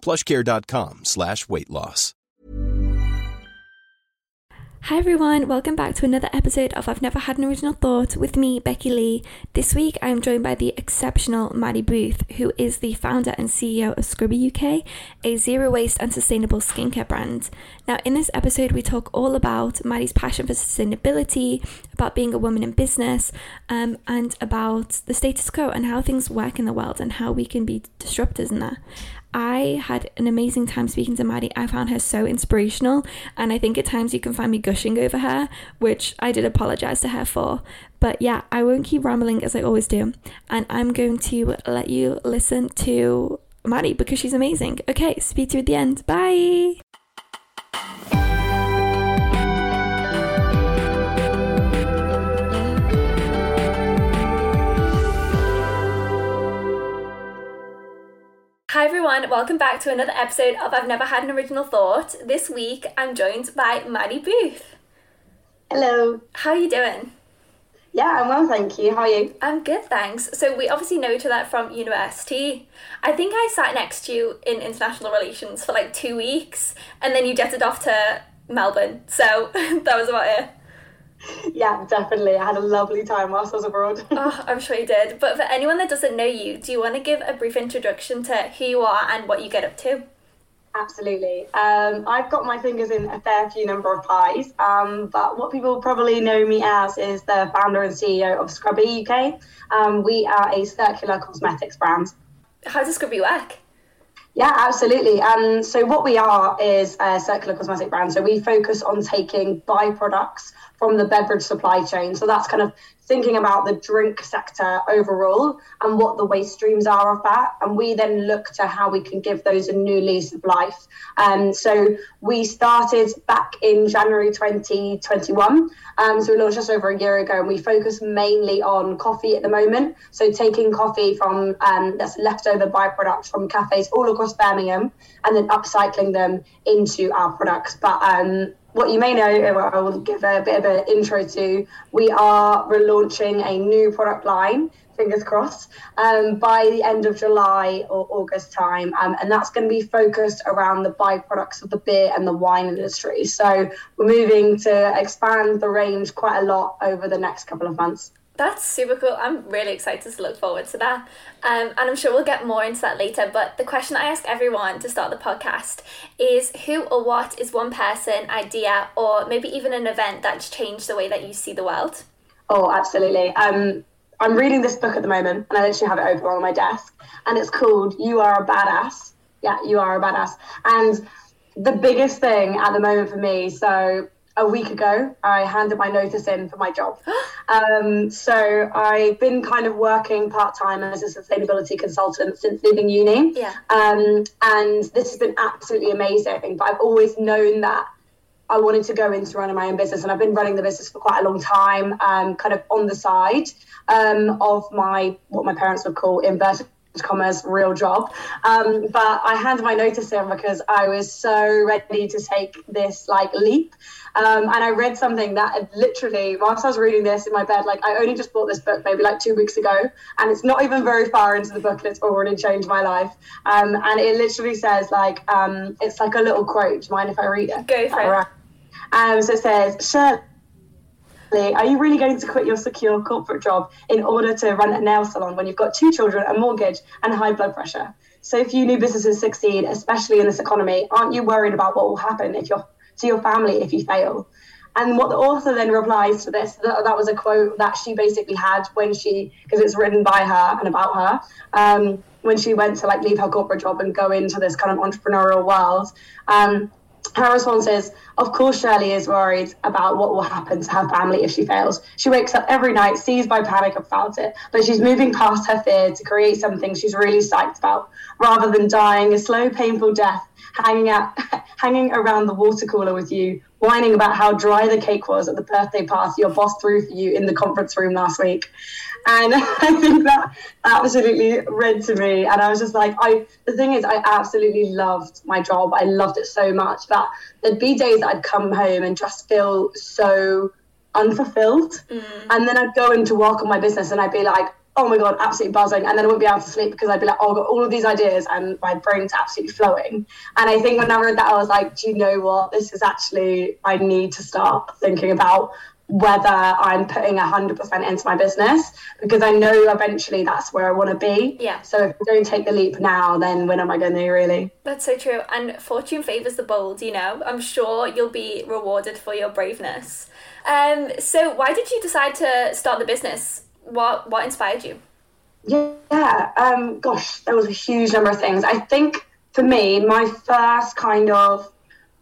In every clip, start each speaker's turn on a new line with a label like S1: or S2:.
S1: plushcare.com slash weight loss.
S2: Hi everyone, welcome back to another episode of I've Never Had an Original Thought with me, Becky Lee. This week I am joined by the exceptional Maddie Booth, who is the founder and CEO of Scrubbee UK, a zero waste and sustainable skincare brand. Now, in this episode, we talk all about Maddie's passion for sustainability, about being a woman in business, um, and about the status quo and how things work in the world and how we can be disruptors in that. I had an amazing time speaking to Maddie. I found her so inspirational, and I think at times you can find me gushing over her, which I did apologize to her for. But yeah, I won't keep rambling as I always do, and I'm going to let you listen to Maddie because she's amazing. Okay, speak to you at the end. Bye. Welcome back to another episode of I've Never Had an Original Thought. This week I'm joined by Maddie Booth.
S3: Hello.
S2: How are you doing?
S3: Yeah, I'm well, thank you. How are you?
S2: I'm good, thanks. So we obviously know each other from university. I think I sat next to you in international relations for like two weeks, and then you jetted off to Melbourne. So that was about it.
S3: Yeah, definitely. I had a lovely time whilst I was abroad.
S2: Oh, I'm sure you did. But for anyone that doesn't know you, do you want to give a brief introduction to who you are and what you get up to?
S3: Absolutely. Um, I've got my fingers in a fair few number of pies, um, but what people probably know me as is the founder and CEO of Scrubbee UK. Um, we are a circular cosmetics brand.
S2: How does Scrubbee work?
S3: Yeah, absolutely. Um, so what we are is a circular cosmetic brand. So we focus on taking byproducts from the beverage supply chain. So that's kind of thinking about the drink sector overall and what the waste streams are of that. And we then look to how we can give those a new lease of life. Um, so we started back in January 2021. Um, so we launched just over a year ago and we focus mainly on coffee at the moment. So taking coffee from um, that's leftover byproducts from cafes all across Birmingham and then upcycling them into our products. But um, what you may know, I will give a bit of an intro to, we are relaunching a new product line, fingers crossed, um, by the end of July or August time. Um, and that's going to be focused around the byproducts of the beer and the wine industry. So we're moving to expand the range quite a lot over the next couple of months.
S2: That's super cool. I'm really excited to look forward to that. Um, and I'm sure we'll get more into that later. But the question I ask everyone to start the podcast is who or what is one person, idea, or maybe even an event that's changed the way that you see the world?
S3: Oh, absolutely. Um, I'm reading this book at the moment, and I literally have it open on my desk, and it's called "You Are a Badass." Yeah, you are a badass. And the biggest thing at the moment for me, so a week ago, I handed my notice in for my job. um, so I've been kind of working part time as a sustainability consultant since leaving uni.
S2: Yeah.
S3: Um, and this has been absolutely amazing. But I've always known that I wanted to go into running my own business, and I've been running the business for quite a long time, um, kind of on the side um, of my what my parents would call inverted commas real job. Um, but I handed my notice in because I was so ready to take this like leap. Um, and I read something that literally, whilst I was reading this in my bed, like I only just bought this book maybe like two weeks ago, and it's not even very far into the book, and it's already changed my life. Um, and it literally says like, um, it's like a little quote. Do you mind if I read it?
S2: Go for it.
S3: Um, so it says, Shirley, are you really going to quit your secure corporate job in order to run a nail salon when you've got two children, a mortgage, and high blood pressure? so few new businesses succeed, especially in this economy. Aren't you worried about what will happen if you're to your family if you fail? And what the author then replies to this, that, that was a quote that she basically had when she, because it's written by her and about her, um, when she went to like leave her corporate job and go into this kind of entrepreneurial world. Um, her response is, Of course, Shirley is worried about what will happen to her family if she fails. She wakes up every night, seized by panic about it, but she's moving past her fear to create something she's really psyched about, rather than dying a slow, painful death hanging out, hanging around the water cooler with you, whining about how dry the cake was at the birthday party your boss threw for you in the conference room last week. And I think that absolutely read to me. And I was just like, I the thing is, I absolutely loved my job. I loved it so much that there'd be days that I'd come home and just feel so unfulfilled. Mm. And then I'd go into work on my business and I'd be like, oh my god, absolutely buzzing, and then I wouldn't be able to sleep because I'd be like, oh, I've got all of these ideas, and my brain's absolutely flowing. And I think when I read that, I was like, do you know what? This is actually I need to start thinking about whether I'm putting 100% into my business because I know eventually that's where I want to be.
S2: Yeah.
S3: So if I don't take the leap now, then when am I going to really?
S2: That's so true. And fortune favors the bold, you know. I'm sure you'll be rewarded for your braveness. Um, so why did you decide to start the business? What what inspired you?
S3: Yeah, um, gosh, there was a huge number of things. I think for me, my first kind of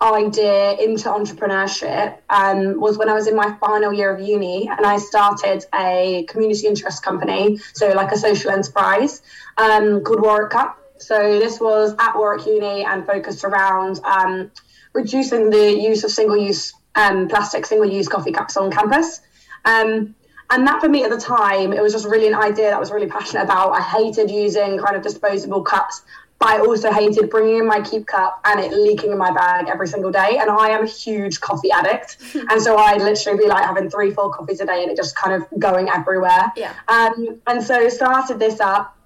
S3: idea into entrepreneurship um, was when I was in my final year of uni and I started a community interest company, so like a social enterprise um, called Warwick Cup. So this was at Warwick Uni and focused around um, reducing the use of single-use um, plastic, single-use coffee cups on campus. Um, and that for me at the time, it was just really an idea that I was really passionate about. I hated using kind of disposable cups, but I also hated bringing in my keep cup and it leaking in my bag every single day. And I am a huge coffee addict. and so I'd literally be like having three, four coffees a day and it just kind of going everywhere.
S2: Yeah.
S3: Um, and so started this up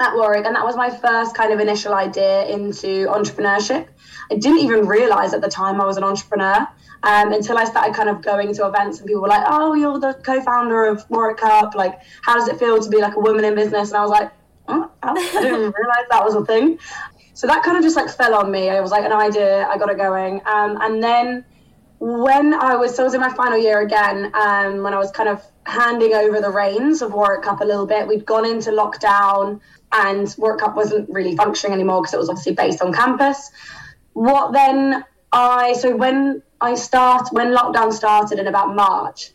S3: at Warwick, and that was my first kind of initial idea into entrepreneurship. I didn't even realize at the time I was an entrepreneur um, until I started kind of going to events and people were like, "Oh, you're the co-founder of Warwick Cup. Like, how does it feel to be like a woman in business?" And I was like, oh, "I didn't even realize that was a thing." So that kind of just like fell on me. I was like an idea. I got it going, um, and then when I was so I was in my final year again, um, when I was kind of handing over the reins of Warwick Cup a little bit, we'd gone into lockdown and Warwick Cup wasn't really functioning anymore because it was obviously based on campus. What then I so when I start when lockdown started in about March,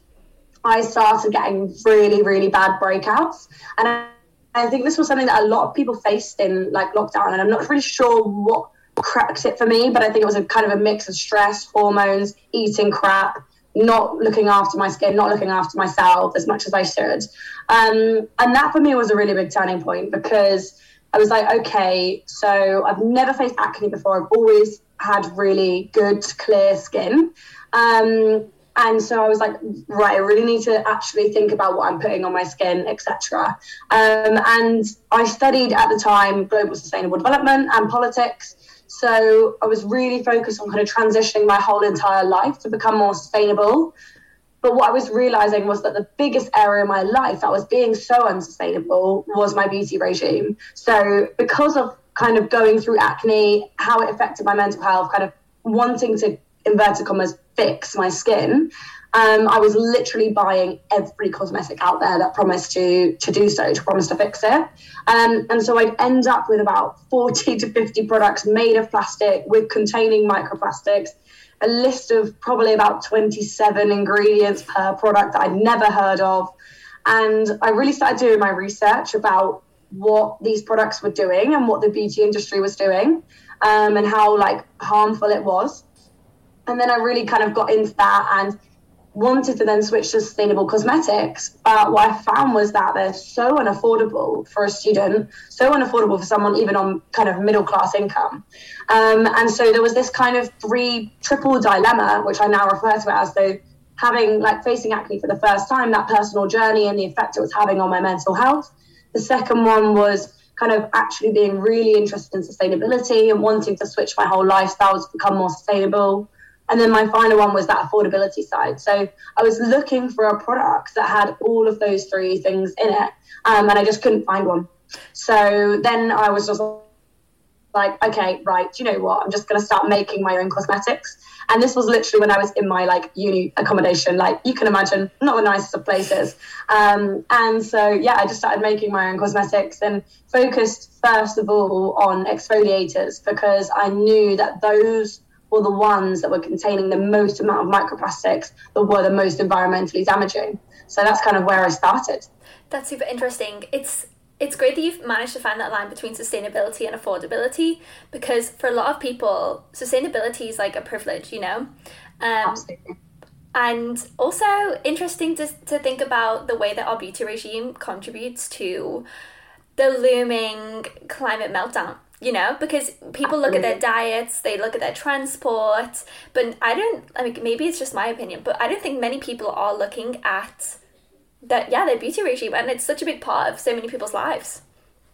S3: I started getting really really bad breakouts, and I, I think this was something that a lot of people faced in like lockdown, and I'm not really sure what cracked it for me, but I think it was a kind of a mix of stress, hormones, eating crap, not looking after my skin, not looking after myself as much as I should. Um, and that for me was a really big turning point because I was like, okay, so I've never faced acne before. I've always had really good, clear skin. Um, and so I was like, right, I really need to actually think about what I'm putting on my skin, etc. Um, and I studied at the time global sustainable development and politics. So I was really focused on kind of transitioning my whole entire life to become more sustainable. But what I was realizing was that the biggest area in my life that was being so unsustainable was my beauty regime. So because of kind of going through acne, how it affected my mental health, kind of wanting to inverted commas fix my skin. Um, I was literally buying every cosmetic out there that promised to to do so, to promise to fix it. Um, and so I'd end up with about 40 to 50 products made of plastic with containing microplastics a list of probably about 27 ingredients per product that I'd never heard of. And I really started doing my research about what these products were doing and what the beauty industry was doing um, and how like harmful it was. And then I really kind of got into that and wanted to then switch to sustainable cosmetics. But what I found was that they're so unaffordable for a student, so unaffordable for someone even on kind of middle class income. Um, and so there was this kind of three triple dilemma, which I now refer to as though having like facing acne for the first time, that personal journey and the effect it was having on my mental health. The second one was kind of actually being really interested in sustainability and wanting to switch my whole lifestyle to become more sustainable. And then my final one was that affordability side. So I was looking for a product that had all of those three things in it, um, and I just couldn't find one. So then I was just like, okay, right, you know what? I'm just going to start making my own cosmetics. And this was literally when I was in my like uni accommodation, like you can imagine, not the nicest of places. Um, and so, yeah, I just started making my own cosmetics and focused first of all on exfoliators because I knew that those were the ones that were containing the most amount of microplastics that were the most environmentally damaging. So that's kind of where I started.
S2: That's super interesting. It's it's great that you've managed to find that line between sustainability and affordability because for a lot of people, sustainability is like a privilege, you know? Um. And also interesting to, to think about the way that our beauty regime contributes to the looming climate meltdown, you know? Because people look at their diets, they look at their transport, but I don't, I mean, maybe it's just my opinion, but I don't think many people are looking at that yeah their beauty regime and it's such a big part of so many people's lives.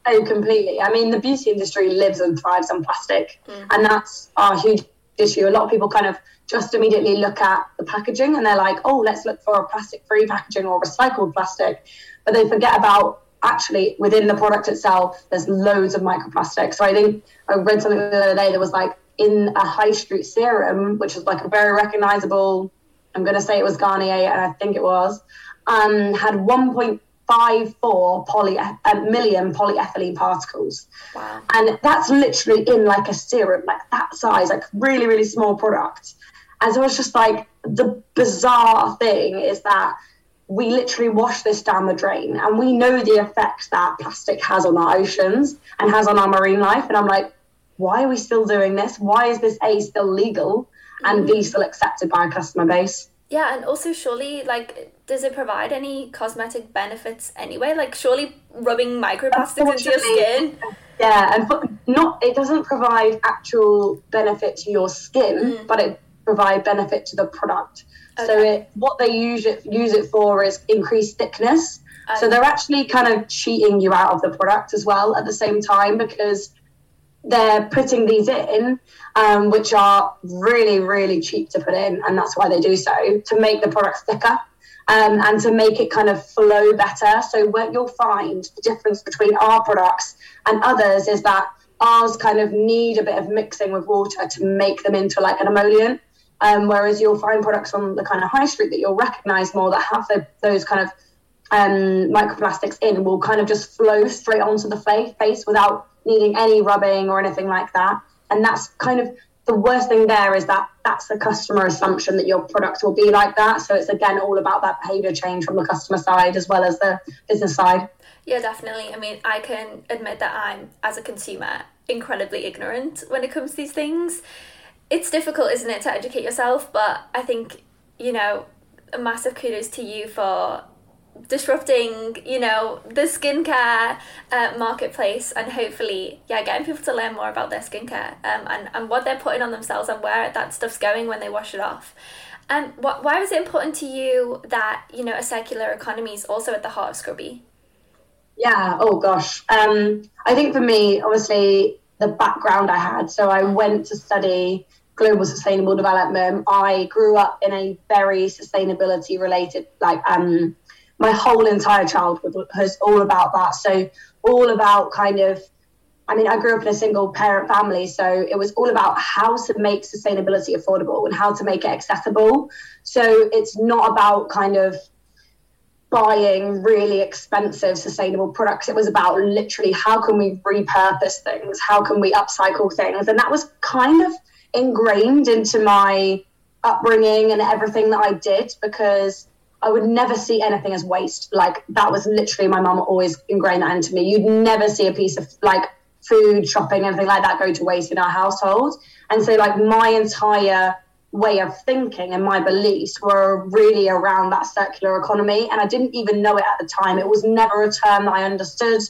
S3: Oh completely. I mean the beauty industry lives and thrives on plastic mm. and that's our huge issue. A lot of people kind of just immediately look at the packaging and they're like oh let's look for a plastic free packaging or recycled plastic but they forget about actually within the product itself there's loads of microplastics. So i think i read something the other day that was like in a high street serum which is like a very recognizable i'm going to say it was garnier and i think it was um, had 1.54 poly, uh, million polyethylene particles. Wow. And that's literally in like a serum, like that size, like really, really small product. And so it's just like the bizarre thing is that we literally wash this down the drain and we know the effect that plastic has on our oceans and has on our marine life. And I'm like, why are we still doing this? Why is this A still legal and B still accepted by our customer base?
S2: Yeah, and also surely like does it provide any cosmetic benefits anyway? Like surely rubbing microplastics into your skin.
S3: Yeah, and not it doesn't provide actual benefit to your skin, mm. but it provide benefit to the product. Okay. So it what they use it use it for is increased thickness. Okay. So they're actually kind of cheating you out of the product as well at the same time because they're putting these in, um, which are really, really cheap to put in, and that's why they do so to make the product thicker. Um, and to make it kind of flow better. So, what you'll find the difference between our products and others is that ours kind of need a bit of mixing with water to make them into like an emollient. Um, whereas you'll find products on the kind of high street that you'll recognize more that have the, those kind of um, microplastics in will kind of just flow straight onto the face without needing any rubbing or anything like that. And that's kind of the worst thing there is that that's the customer assumption that your product will be like that. So it's again all about that behavior change from the customer side as well as the business side.
S2: Yeah, definitely. I mean, I can admit that I'm, as a consumer, incredibly ignorant when it comes to these things. It's difficult, isn't it, to educate yourself? But I think, you know, a massive kudos to you for disrupting you know the skincare uh, marketplace and hopefully yeah getting people to learn more about their skincare um, and, and what they're putting on themselves and where that stuff's going when they wash it off. And um, wh- why was it important to you that you know a circular economy is also at the heart of Scrubbee?
S3: Yeah oh gosh um, i think for me obviously the background i had so i went to study global sustainable development. I grew up in a very sustainability related like um my whole entire childhood was all about that. So all about kind of I mean, I grew up in a single parent family, so it was all about how to make sustainability affordable and how to make it accessible. So it's not about kind of buying really expensive sustainable products. It was about literally how can we repurpose things? How can we upcycle things? And that was kind of ingrained into my upbringing and everything that I did because I would never see anything as waste. Like that was literally my mum always ingrained that into me. You'd never see a piece of like food, shopping, anything like that go to waste in our household. And so like my entire way of thinking and my beliefs were really around that circular economy. And I didn't even know it at the time. It was never a term that I understood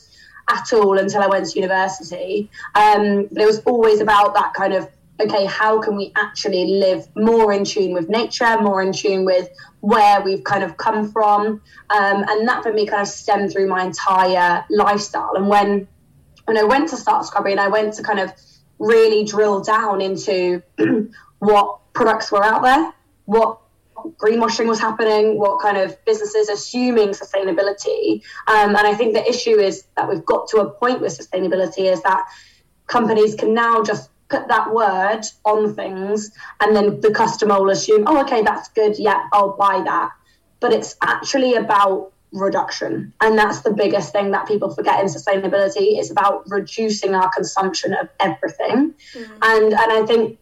S3: at all until I went to university. Um, but it was always about that kind of okay, how can we actually live more in tune with nature, more in tune with where we've kind of come from? Um, and that for me kind of stemmed through my entire lifestyle. And when when I went to start Scrubbee and I went to kind of really drill down into what products were out there, what greenwashing was happening, what kind of businesses assuming sustainability. Um, and I think the issue is that we've got to a point with sustainability is that companies can now just put that word on things and then the customer will assume, oh, okay, that's good. Yeah, I'll buy that. But it's actually about reduction. And that's the biggest thing that people forget in sustainability. It's about reducing our consumption of everything. Mm. And and I think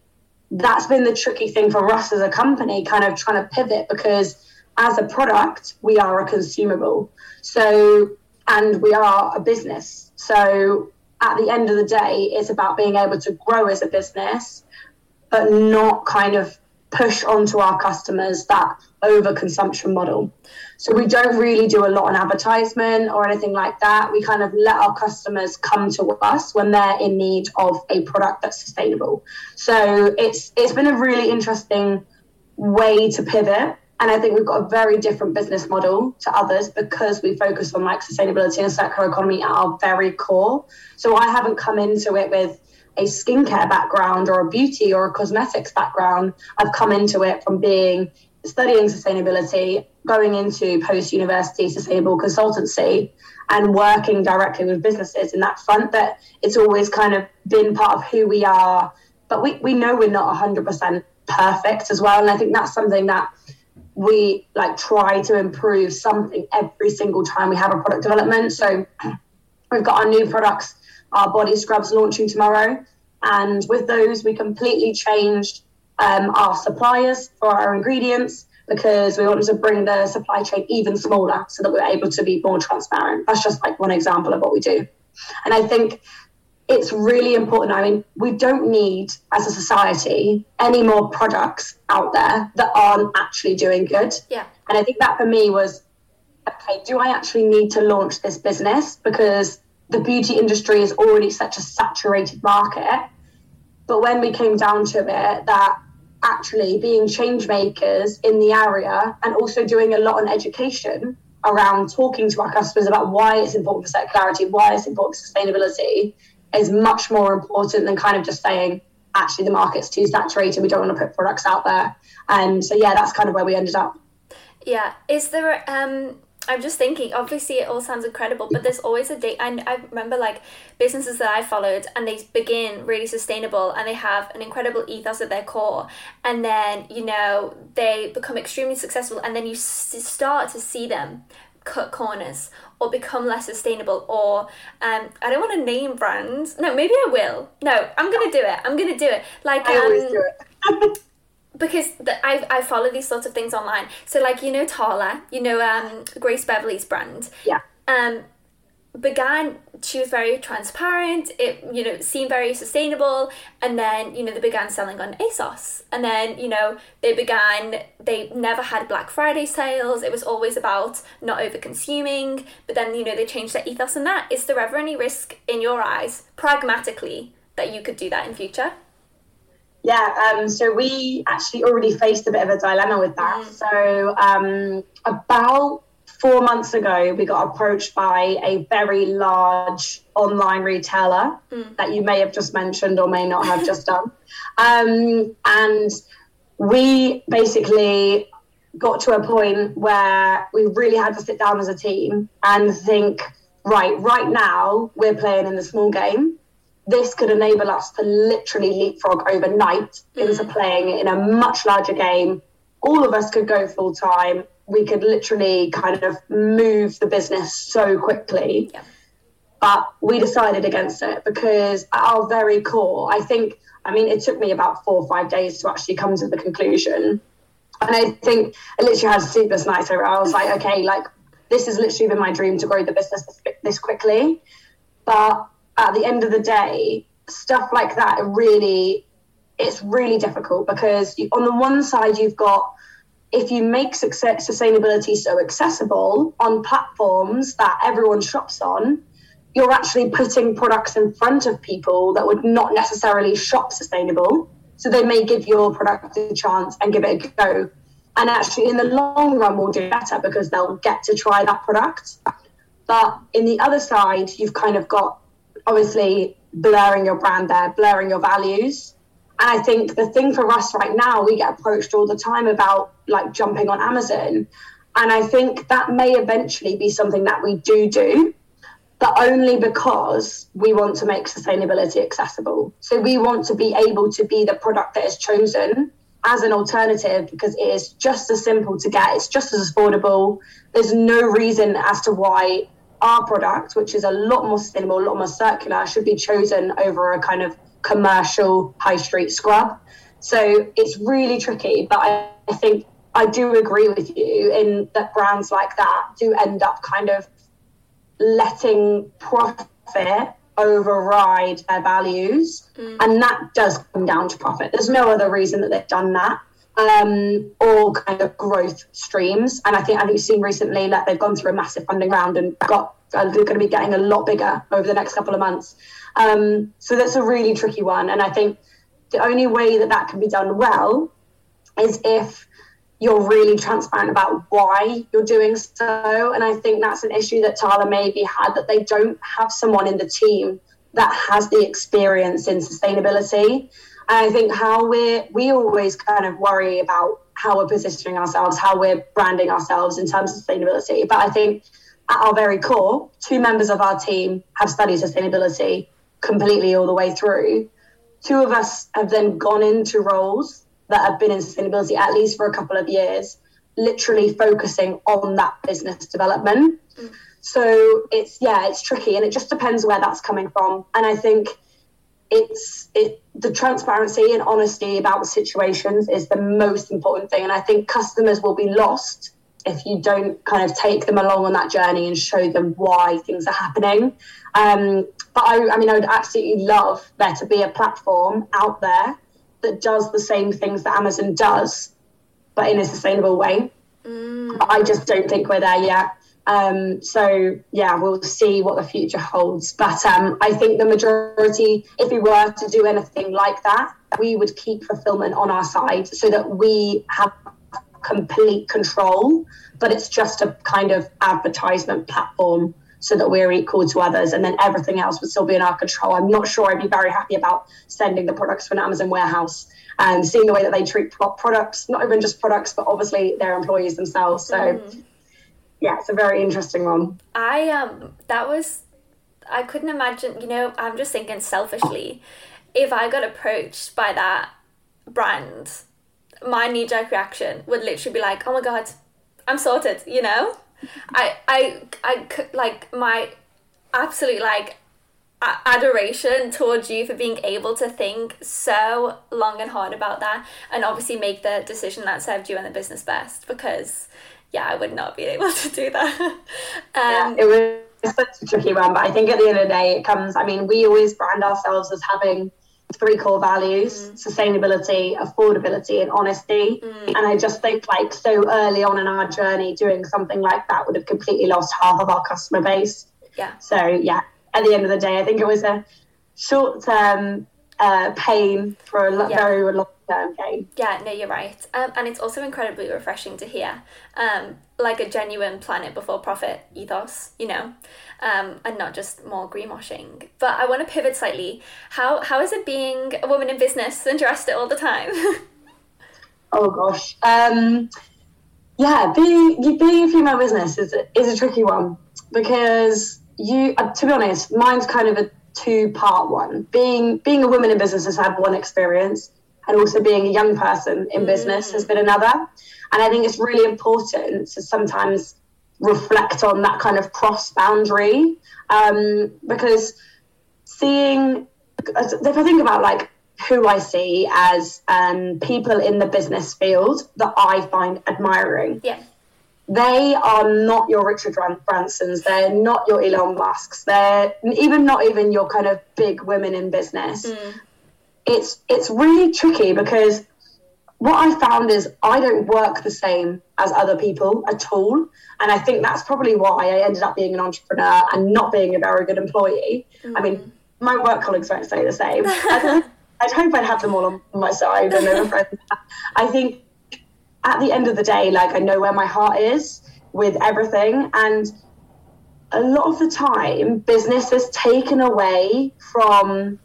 S3: that's been the tricky thing for us as a company, kind of trying to pivot because as a product, we are a consumable. So and we are a business. So at the end of the day, it's about being able to grow as a business, but not kind of push onto our customers that overconsumption model. So we don't really do a lot on advertisement or anything like that. We kind of let our customers come to us when they're in need of a product that's sustainable. So it's it's been a really interesting way to pivot. And I think we've got a very different business model to others because we focus on like sustainability and circular economy at our very core. So I haven't come into it with a skincare background or a beauty or a cosmetics background. I've come into it from being studying sustainability, going into post university sustainable consultancy, and working directly with businesses in that front. That it's always kind of been part of who we are. But we, we know we're not 100% perfect as well. And I think that's something that we like try to improve something every single time we have a product development. So we've got our new products our body scrubs launching tomorrow. And with those, we completely changed um, our suppliers for our ingredients because we wanted to bring the supply chain even smaller so that we're able to be more transparent. That's just like one example of what we do. And I think it's really important. I mean, we don't need, as a society, any more products out there that aren't actually doing good.
S2: Yeah.
S3: And I think that for me was okay, do I actually need to launch this business? Because the beauty industry is already such a saturated market. But when we came down to it, that actually being change makers in the area and also doing a lot on education around talking to our customers about why it's important for circularity, why it's important for sustainability is much more important than kind of just saying, actually, the market's too saturated, we don't want to put products out there. And so, yeah, that's kind of where we ended up.
S2: Yeah. Is there, um, I'm just thinking, obviously, it all sounds incredible, but there's always a date. And I remember like businesses that I followed, and they begin really sustainable and they have an incredible ethos at their core. And then, you know, they become extremely successful, and then you start to see them cut corners or become less sustainable or um, I don't want to name brands. No, maybe I will. No, I'm gonna do it. I'm gonna do it. Like
S3: I um, always do it.
S2: because the, I, I follow these sorts of things online. So like you know Tala, you know um, Grace Beverley's brand.
S3: Yeah.
S2: Um, began she was very transparent. It you know seemed very sustainable, and then you know they began selling on ASOS, and then you know they began they never had Black Friday sales. It was always about not over consuming. But then you know they changed their ethos and that. Is there ever any risk in your eyes, pragmatically, that you could do that in future?
S3: Yeah, um, so we actually already faced a bit of a dilemma with that. Mm. So um, about four months ago, we got approached by a very large online retailer mm. that you may have just mentioned or may not have just done. Um, and we basically got to a point where we really had to sit down as a team and think, right, right now we're playing in the small game this could enable us to literally leapfrog overnight mm. into playing in a much larger game. All of us could go full time. We could literally kind of move the business so quickly. Yeah. But we decided against it because at our very core, I think, I mean, it took me about four or five days to actually come to the conclusion. And I think I literally had a sleepless night over. I was like, okay, like this has literally been my dream to grow the business this, this quickly. But at the end of the day, stuff like that really it's really difficult because you, on the one side you've got if you make success, sustainability so accessible on platforms that everyone shops on, you're actually putting products in front of people that would not necessarily shop sustainable. So they may give your product a chance and give it a go. And actually, in the long run, will do better because they'll get to try that product. But in the other side, you've kind of got obviously blurring your brand there, blurring your values. And I think the thing for us right now, we get approached all the time about like jumping on Amazon. And I think that may eventually be something that we do do. but only because we want to make sustainability accessible. So we want to be able to be the product that is chosen as an alternative because it is just as simple to get, it's just as affordable. There's no reason as to why our product, which is a lot more sustainable, a lot more circular, should be chosen over a kind of commercial high street scrub. So it's really tricky, but I, I think I do agree with you in that brands like that do end up kind of letting profit override their values. Mm. And that does come down to profit. There's no other reason that they've done that. Um, or kind of growth streams. And I think I think you've seen recently that they've gone through a massive funding round and got uh, they're going to be getting a lot bigger over the next couple of months. Um, so that's a really tricky one. And I think the only way that that can be done well is if you're really transparent about why you're doing so. And I think that's an issue that Tala maybe had that they don't have someone in the team that has the experience in sustainability. And I think how we're, we always kind of worry about how we're positioning ourselves, how we're branding ourselves in terms of sustainability. But I think at our very core, two members of our team have studied sustainability completely all the way through. Two of us have then gone into roles that have been in sustainability at least for a couple of years, literally focusing on that business development. Mm. So it's yeah, it's tricky, and it just depends where that's coming from. And I think it's it the transparency and honesty about the situations is the most important thing. And I think customers will be lost if you don't kind of take them along on that journey and show them why things are happening. Um, but I, I mean, I would absolutely love there to be a platform out there that does the same things that Amazon does, but in a sustainable way. Mm. I just don't think we're there yet. Um, so yeah, we'll see what the future holds. But um, I think the majority, if we were to do anything like that, we would keep fulfillment on our side so that we have complete control. But it's just a kind of advertisement platform so that we're equal to others and then everything else would still be in our control. I'm not sure I'd be very happy about sending the products to an Amazon warehouse and seeing the way that they treat products, not even just products, but obviously their employees themselves. So mm. yeah, it's a very interesting one.
S2: I um that was I couldn't imagine, you know, I'm just thinking selfishly, if I got approached by that brand, my knee jerk reaction would literally be like, oh my God, I'm sorted, you know? I I I could like my absolute like adoration towards you for being able to think so long and hard about that and obviously make the decision that served you and the business best because yeah I would not be able to do that. Um,
S3: yeah, it was such a tricky one but I think at the end of the day it comes I mean we always brand ourselves as having three core values mm. sustainability affordability and honesty mm. and i just think like so early on in our journey doing something like that would have completely lost half of our customer base
S2: yeah
S3: so yeah at the end of the day i think it was a short term uh, pain for a yeah. very long term gain
S2: yeah no you're right um, and it's also incredibly refreshing to hear um, like a genuine planet before profit ethos you know um, and not just more greenwashing. But I want to pivot slightly. How how is it being a woman in business and dressed it all the time?
S3: oh gosh, um, yeah, being being a female business is is a tricky one because you, uh, to be honest, mine's kind of a two part one. Being being a woman in business has had one experience, and also being a young person in business has been another. And I think it's really important to sometimes reflect on that kind of cross boundary um, because seeing if I think about like who I see as um, people in the business field that I find admiring.
S2: Yeah.
S3: They are not your Richard Bransons. They're not your Elon Musks. They're even not even your kind of big women in business. Mm. It's it's really tricky because what I found is I don't work the same as other people at all. And I think that's probably why I ended up being an entrepreneur and not being a very good employee. Mm. I mean, my work colleagues won't say the same. I'd, I'd hope I'd have them all on my side and friends. I think at the end of the day, like I know where my heart is with everything. And a lot of the time, business is taken away from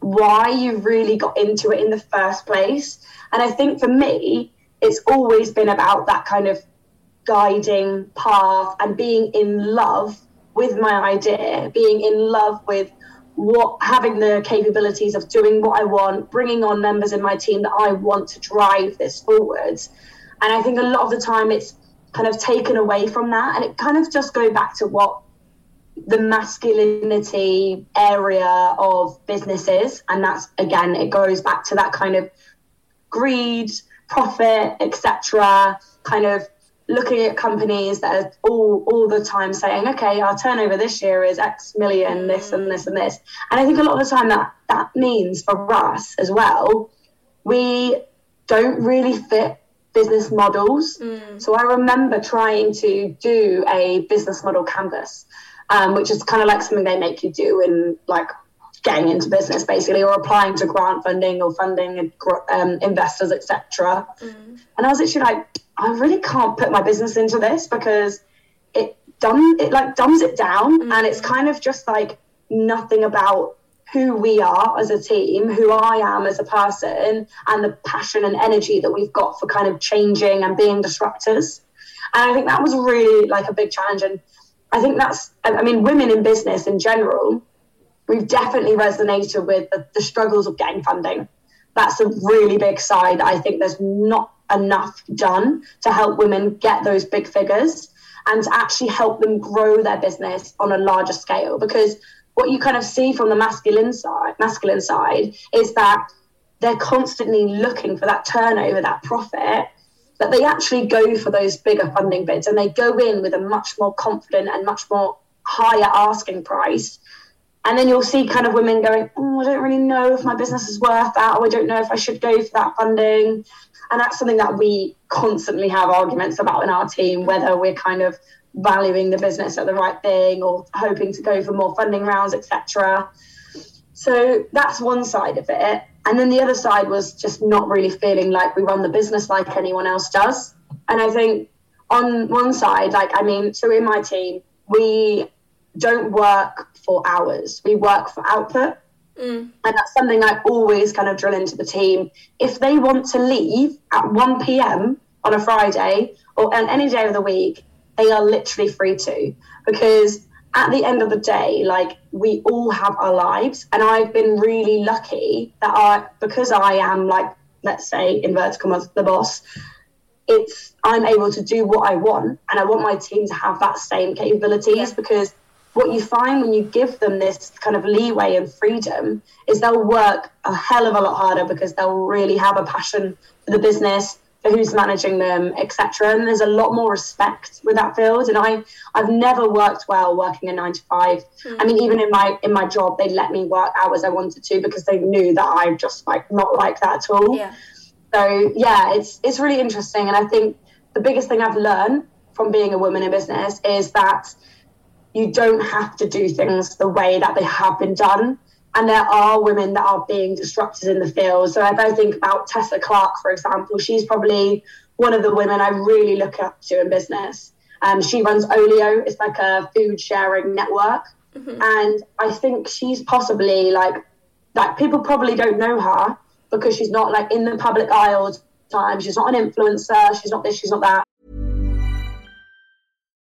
S3: why you really got into it in the first place. And I think for me, it's always been about that kind of guiding path and being in love with my idea, being in love with what having the capabilities of doing what I want, bringing on members in my team that I want to drive this forwards. And I think a lot of the time it's kind of taken away from that. And it kind of just go back to what the masculinity area of businesses. And that's again, it goes back to that kind of greed, profit, etc. kind of looking at companies that are all all the time saying, okay, our turnover this year is X million, this and this and this. And I think a lot of the time that that means for us as well, we don't really fit business models. Mm. So I remember trying to do a business model canvas, um, which is kind of like something they make you do in like getting into business basically or applying to grant funding or funding and um, investors etc mm. and i was actually like i really can't put my business into this because it dumb it like dumbs it down mm. and it's kind of just like nothing about who we are as a team who i am as a person and the passion and energy that we've got for kind of changing and being disruptors and i think that was really like a big challenge and i think that's i mean women in business in general we've definitely resonated with the, the struggles of getting funding. That's a really big side. I think there's not enough done to help women get those big figures and to actually help them grow their business on a larger scale. Because what you kind of see from the masculine side, masculine side, is that they're constantly looking for that turnover, that profit, that they actually go for those bigger funding bids and they go in with a much more confident and much more higher asking price and then you'll see kind of women going, oh, I don't really know if my business is worth that, or I don't know if I should go for that funding. And that's something that we constantly have arguments about in our team, whether we're kind of valuing the business at the right thing or hoping to go for more funding rounds, etc. So that's one side of it. And then the other side was just not really feeling like we run the business like anyone else does. And I think on one side, like, I mean, so in my team, we don't work for hours. We work for output. Mm. And that's something I always kind of drill into the team. If they want to leave at 1 p.m. on a Friday or on any day of the week, they are literally free to. Because at the end of the day, like we all have our lives. And I've been really lucky that I, because I am like, let's say, inverted commas, the boss, it's I'm able to do what I want. And I want my team to have that same capabilities yeah. because what you find when you give them this kind of leeway and freedom is they'll work a hell of a lot harder because they'll really have a passion for the business for who's managing them etc and there's a lot more respect with that field and i i've never worked well working a nine to five mm. i mean even in my in my job they let me work hours i wanted to because they knew that i just like not like that at all yeah. so yeah it's it's really interesting and i think the biggest thing i've learned from being a woman in business is that you don't have to do things the way that they have been done. And there are women that are being disrupted in the field. So if I think about Tessa Clarke, for example, she's probably one of the women I really look up to in business. Um, she runs Olio, it's like a food sharing network. Mm-hmm. And I think she's possibly like, like people probably don't know her because she's not like in the public eye all the time. She's not an influencer. She's not this, she's not that.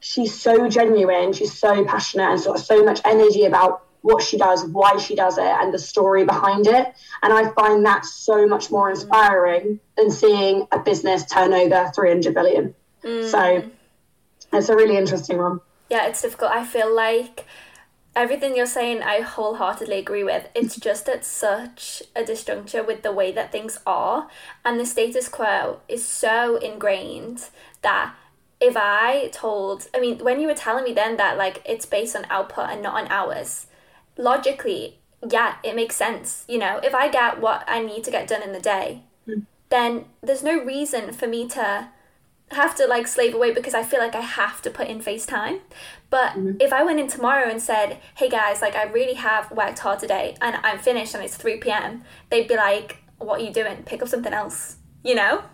S3: she's so genuine. She's so passionate and got so much energy about what she does, why she does it, and the story behind it. And I find that so much more inspiring than seeing a business turn over 300 billion. Mm. So it's a really interesting one.
S2: Yeah, it's difficult. I feel like everything you're saying, I wholeheartedly agree with. It's just at such a disjuncture with the way that things are, and the status quo is so ingrained that if I told, I mean, when you were telling me then that like it's based on output and not on hours, logically, yeah, it makes sense. You know, if I get what I need to get done in the day, mm. then there's no reason for me to have to like slave away because I feel like I have to put in FaceTime. But mm-hmm. if I went in tomorrow and said, hey guys, like I really have worked hard today and I'm finished and it's 3 p.m., they'd be like, what are you doing? Pick up something else, you know?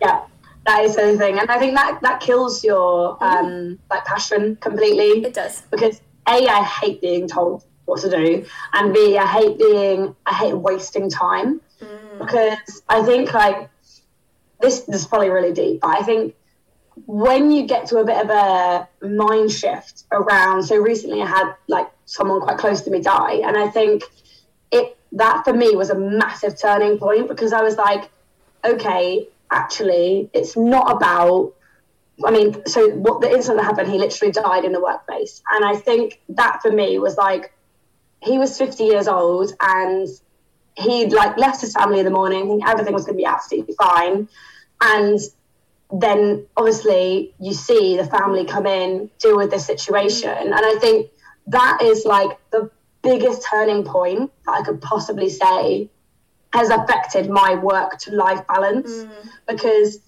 S3: Yeah. That is the thing, and I think that that kills your um, like passion completely.
S2: It does
S3: because a I hate being told what to do, and B, I hate being, I hate wasting time mm. because I think like this, this is probably really deep, but I think when you get to a bit of a mind shift around, so recently I had like someone quite close to me die, and I think it that for me was a massive turning point because I was like, okay, actually, it's not about I mean, so what the incident that happened, he literally died in the workplace. And I think that for me was like, he was 50 years old and he'd like left his family in the morning, everything was going to be absolutely fine. And then obviously you see the family come in, deal with this situation. And I think that is like the biggest turning point that I could possibly say has affected my work to life balance mm. because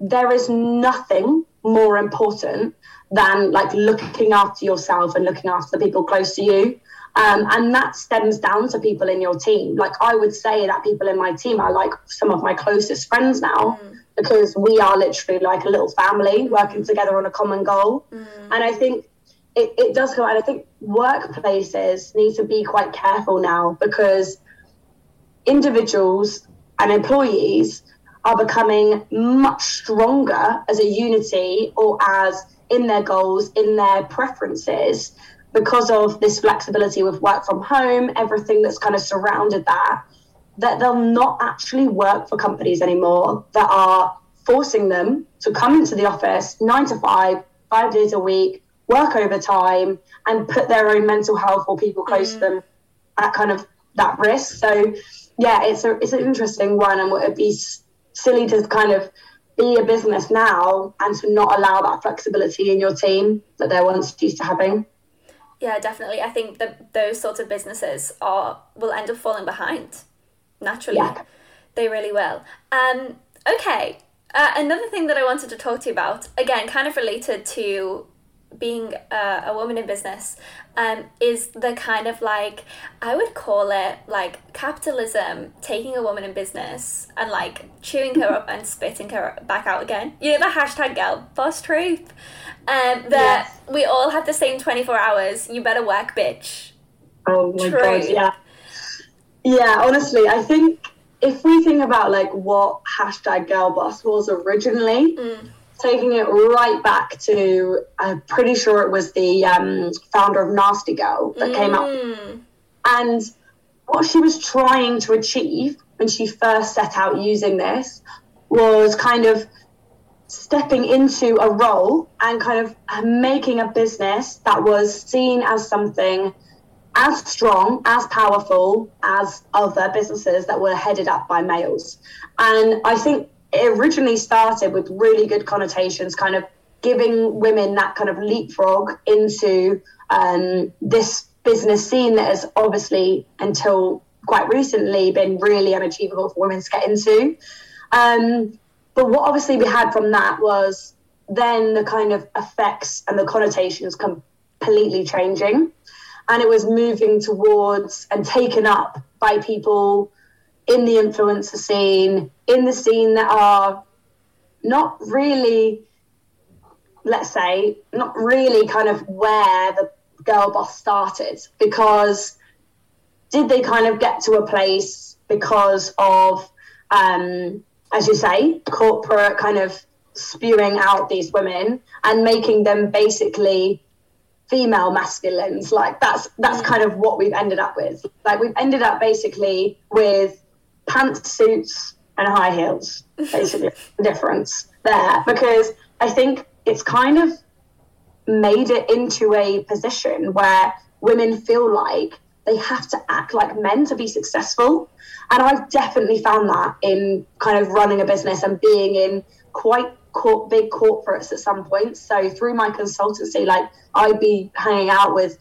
S3: there is nothing more important than like looking after yourself and looking after the people close to you. Um, and that stems down to people in your team. Like I would say that people in my team are like some of my closest friends now mm. because we are literally like a little family working together on a common goal. Mm. And I think it, it does go, and I think workplaces need to be quite careful now because individuals and employees are becoming much stronger as a unity or as in their goals, in their preferences because of this flexibility with work from home, everything that's kind of surrounded that, that they'll not actually work for companies anymore that are forcing them to come into the office nine to five, five days a week, work overtime, and put their own mental health or people close mm. to them at kind of that risk. So, yeah, it's a it's an interesting one, and it'd be silly to kind of be a business now and to not allow that flexibility in your team that they're once used to having.
S2: Yeah, definitely. I think that those sorts of businesses are will end up falling behind naturally. Yeah. They really will. Um, okay. Uh, another thing that I wanted to talk to you about, again, kind of related to being a, a woman in business um, is the kind of like I would call it like capitalism taking a woman in business and like chewing her up and spitting her back out again. You know the hashtag girl boss truth. Um, that yes. we all have the same twenty four hours. You better work, bitch.
S3: Oh my god, yeah, yeah. Honestly, I think if we think about like what hashtag girl boss was originally. Mm taking it right back to, I'm pretty sure it was the um, founder of Nasty Gal that mm. came up. Mm. And what she was trying to achieve when she first set out using this was kind of stepping into a role and kind of making a business that was seen as something as strong, as powerful as other businesses that were headed up by males. And I think it originally started with really good connotations, kind of giving women that kind of leapfrog into um, this business scene that has obviously until quite recently been really unachievable for women to get into. Um, but what obviously we had from that was then the kind of effects and the connotations completely changing. And it was moving towards and taken up by people in the influencer scene, in the scene that are not really, let's say, not really kind of where the girl boss started. Because did they kind of get to a place because of, um, as you say, corporate kind of spewing out these women and making them basically female masculines like that's that's mm. kind of what we've ended up with like we've ended up basically with pantsuits and high heels basically the difference there because i think it's kind of made it into a position where women feel like they have to act like men to be successful and i've definitely found that in kind of running a business and being in quite big corporates at some point. So through my consultancy, like I'd be hanging out with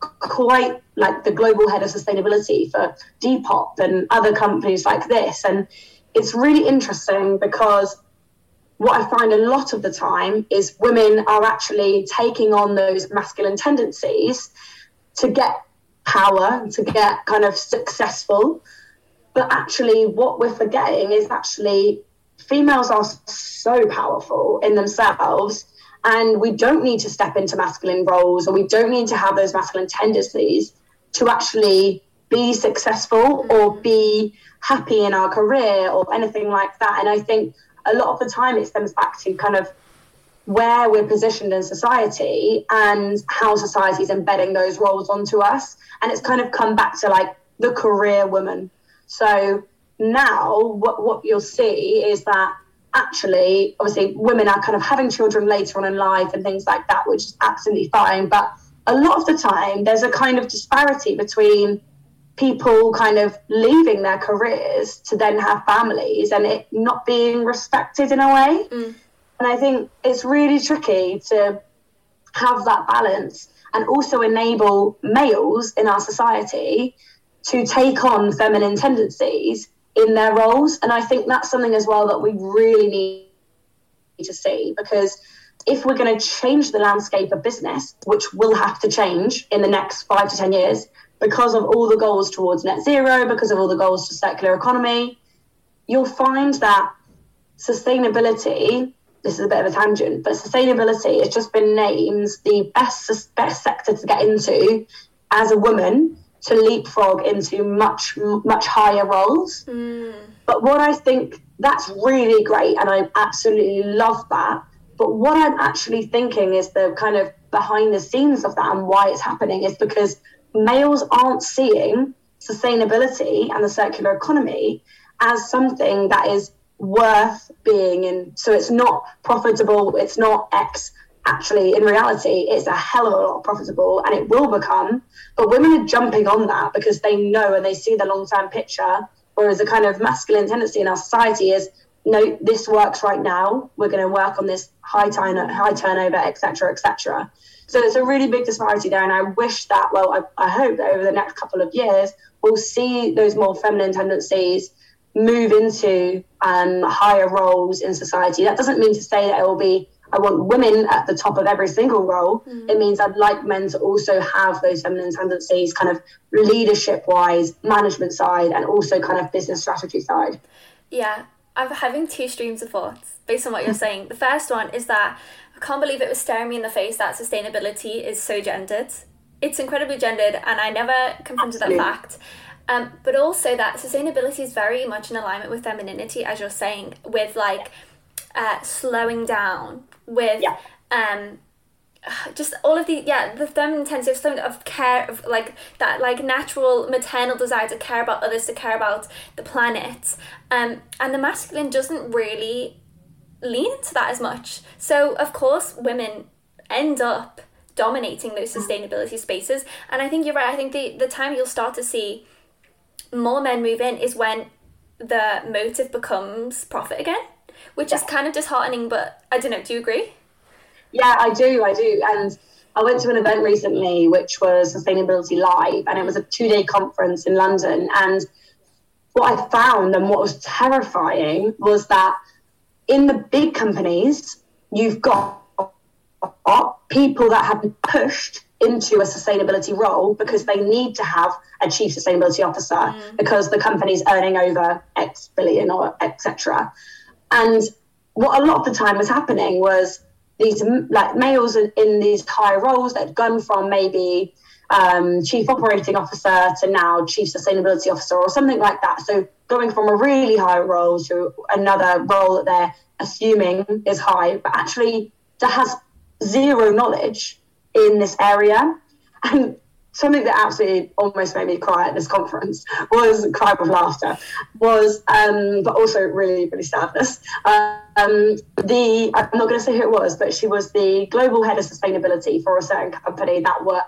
S3: quite like the global head of sustainability for Depop and other companies like this. And it's really interesting because what I find a lot of the time is women are actually taking on those masculine tendencies to get power, to get kind of successful. But actually, what we're forgetting is actually females are so powerful in themselves and we don't need to step into masculine roles or we don't need to have those masculine tendencies to actually be successful or be happy in our career or anything like that. And i think a lot of the time it stems back to kind of where we're positioned in society and how society is embedding those roles onto us. And it's kind of come back to like the career woman. So now what, what you'll see is that actually, obviously, women are kind of having children later on in life and things like that, which is absolutely fine. But a lot of the time, there's a kind of disparity between people kind of leaving their careers to then have families and it not being respected in a way. Mm. And I think it's really tricky to have that balance and also enable males in our society to take on feminine tendencies in their roles. And I think that's something as well that we really need to see because if we're going to change the landscape of business, which will have to change in the next five to 10 years because of all the goals towards net zero, because of all the goals to circular economy, you'll find that sustainability. This is a bit of a tangent, but sustainability has just been named the best best sector to get into as a woman to leapfrog into much much higher roles. Mm. But what I think that's really great, and I absolutely love that. But what I'm actually thinking is the kind of behind the scenes of that and why it's happening is because males aren't seeing sustainability and the circular economy as something that is worth being in. So it's not profitable, it's not X actually in reality it's a hell of a lot profitable and it will become. But women are jumping on that because they know and they see the long-term picture whereas the kind of masculine tendency in our society is no this works right now. We're going to work on this high turn high turnover etc etc so it's a really big disparity there and i wish that well I, I hope that over the next couple of years we'll see those more feminine tendencies move into um, higher roles in society that doesn't mean to say that it will be I want women at the top of every single role. Mm. It means I'd like men to also have those feminine tendencies, kind of leadership wise, management side, and also kind of business strategy side.
S2: Yeah, I'm having two streams of thoughts based on what you're saying. The first one is that I can't believe it was staring me in the face that sustainability is so gendered. It's incredibly gendered, and I never confronted Absolutely. that fact. Um, but also that sustainability is very much in alignment with femininity, as you're saying, with like uh, slowing down, with yeah. um just all of the yeah the feminine intensive something of care of like that like natural maternal desire to care about others to care about the planet um and the masculine doesn't really lean into that as much so of course women end up dominating those sustainability spaces and i think you're right i think the the time you'll start to see more men move in is when the motive becomes profit again which is kind of disheartening. But I don't know. Do you agree?
S3: Yeah, I do. I do. And I went to an event recently, which was Sustainability Live, and it was a two day conference in London. And what I found and what was terrifying was that in the big companies, you've got people that have been pushed into a sustainability role because they need to have a chief sustainability officer mm. because the company's earning over X billion or etc. And what a lot of the time was happening was these like males in, in these high roles that had gone from maybe um, chief operating officer to now chief sustainability officer or something like that. So going from a really high role to another role that they're assuming is high, but actually that has zero knowledge in this area. And something that absolutely almost made me cry at this conference was cry with laughter was um, but also really really sadness um, the i'm not going to say who it was but she was the global head of sustainability for a certain company that were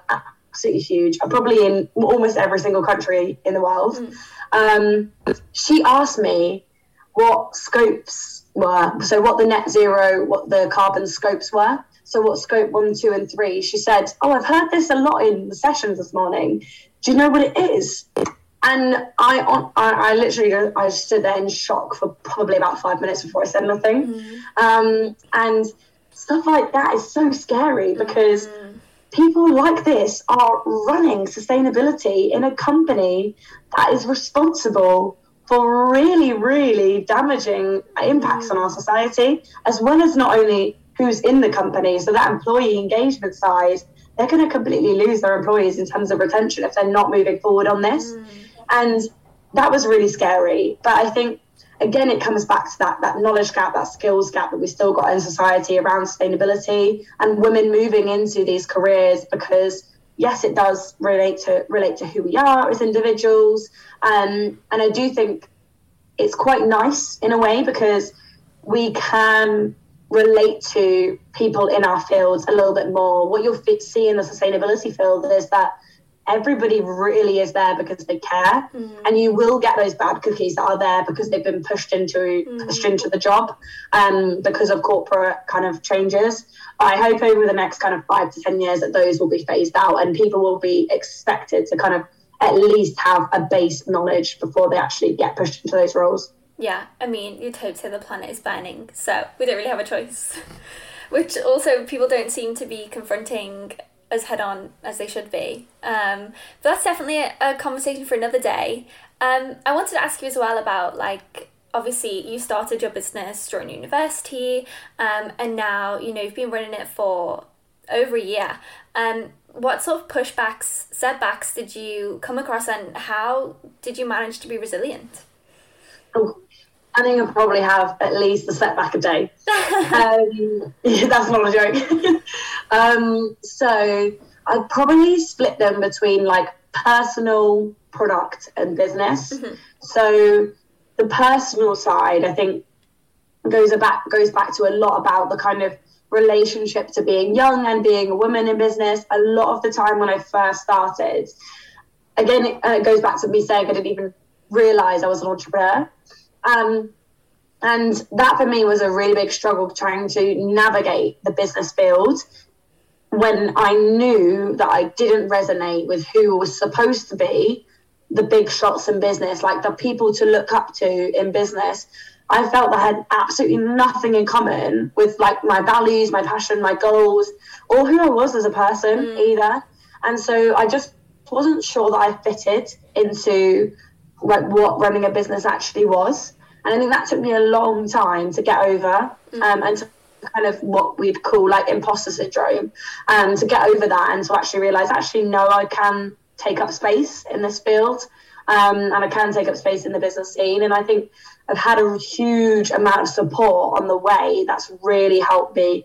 S3: absolutely huge probably in almost every single country in the world mm. um, she asked me what scopes were so what the net zero what the carbon scopes were so what scope one, two, and three? She said, "Oh, I've heard this a lot in the sessions this morning. Do you know what it is?" And I, I, I literally, I stood there in shock for probably about five minutes before I said nothing. Mm. Um, and stuff like that is so scary because mm. People like this are running sustainability in a company that is responsible for really, really damaging impacts on our society, as well as not only who's in the company. So that employee engagement side, they're going to completely lose their employees in terms of retention if they're not moving forward on this. Mm. And that was really scary. But I think again it comes back to that that knowledge gap, that skills gap that we still got in society around sustainability and women moving into these careers because yes, it does relate to relate to who we are as individuals. Um, and I do think it's quite nice in a way because we can relate to people in our fields a little bit more. What you'll see in the sustainability field is that everybody really is there because they care, mm. and you will get those bad cookies that are there because they've been pushed into mm. pushed into the job, um, because of corporate kind of changes. I hope over the next kind of five to ten years that those will be phased out, and people will be expected to kind of at least have a base knowledge before they actually get pushed into those roles.
S2: Yeah, I mean, you'd hope so. The planet is burning, so we don't really have a choice. Which also people don't seem to be confronting as head on as they should be. Um, but that's definitely a, a conversation for another day. Um, I wanted to ask you as well about like obviously you started your business during university, um, and now you know you've been running it for over a year. Um, what sort of pushbacks, setbacks did you come across, and how did you manage to be resilient?
S3: Oh, I think I'll probably have at least a setback a day. um, that's not a joke. um, so I'd probably split them between like personal, product, and business. Mm-hmm. So the personal side, I think, goes back goes back to a lot about the kind of relationship to being young and being a woman in business. A lot of the time when I first started, again, it, uh, goes back to me saying I didn't even realize I was an entrepreneur. Um, and that for me was a really big struggle trying to navigate the business field when I knew that I didn't resonate with who was supposed to be the big shots in business, like the people to look up to in business. I felt that I had absolutely nothing in common with like my values, my passion, my goals, or who I was as a person mm. either. And so I just wasn't sure that I fitted into like what running a business actually was. And I think that took me a long time to get over mm. um, and to kind of what we'd call like imposter syndrome um, to get over that and to actually realize actually no I can take up space in this field um, and I can take up space in the business scene. And I think I've had a huge amount of support on the way that's really helped me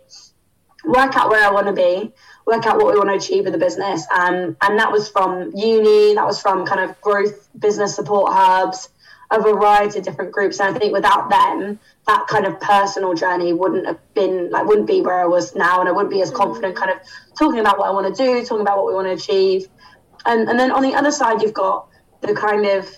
S3: work out where I want to be work out what we want to achieve with the business. And and that was from uni that was from kind of growth business support hubs a variety of different groups. And I think without them, that kind of personal journey wouldn't have been like wouldn't be where I was now, and I wouldn't be as confident, kind of talking about what I want to do, talking about what we want to achieve. And and then on the other side, you've got the kind of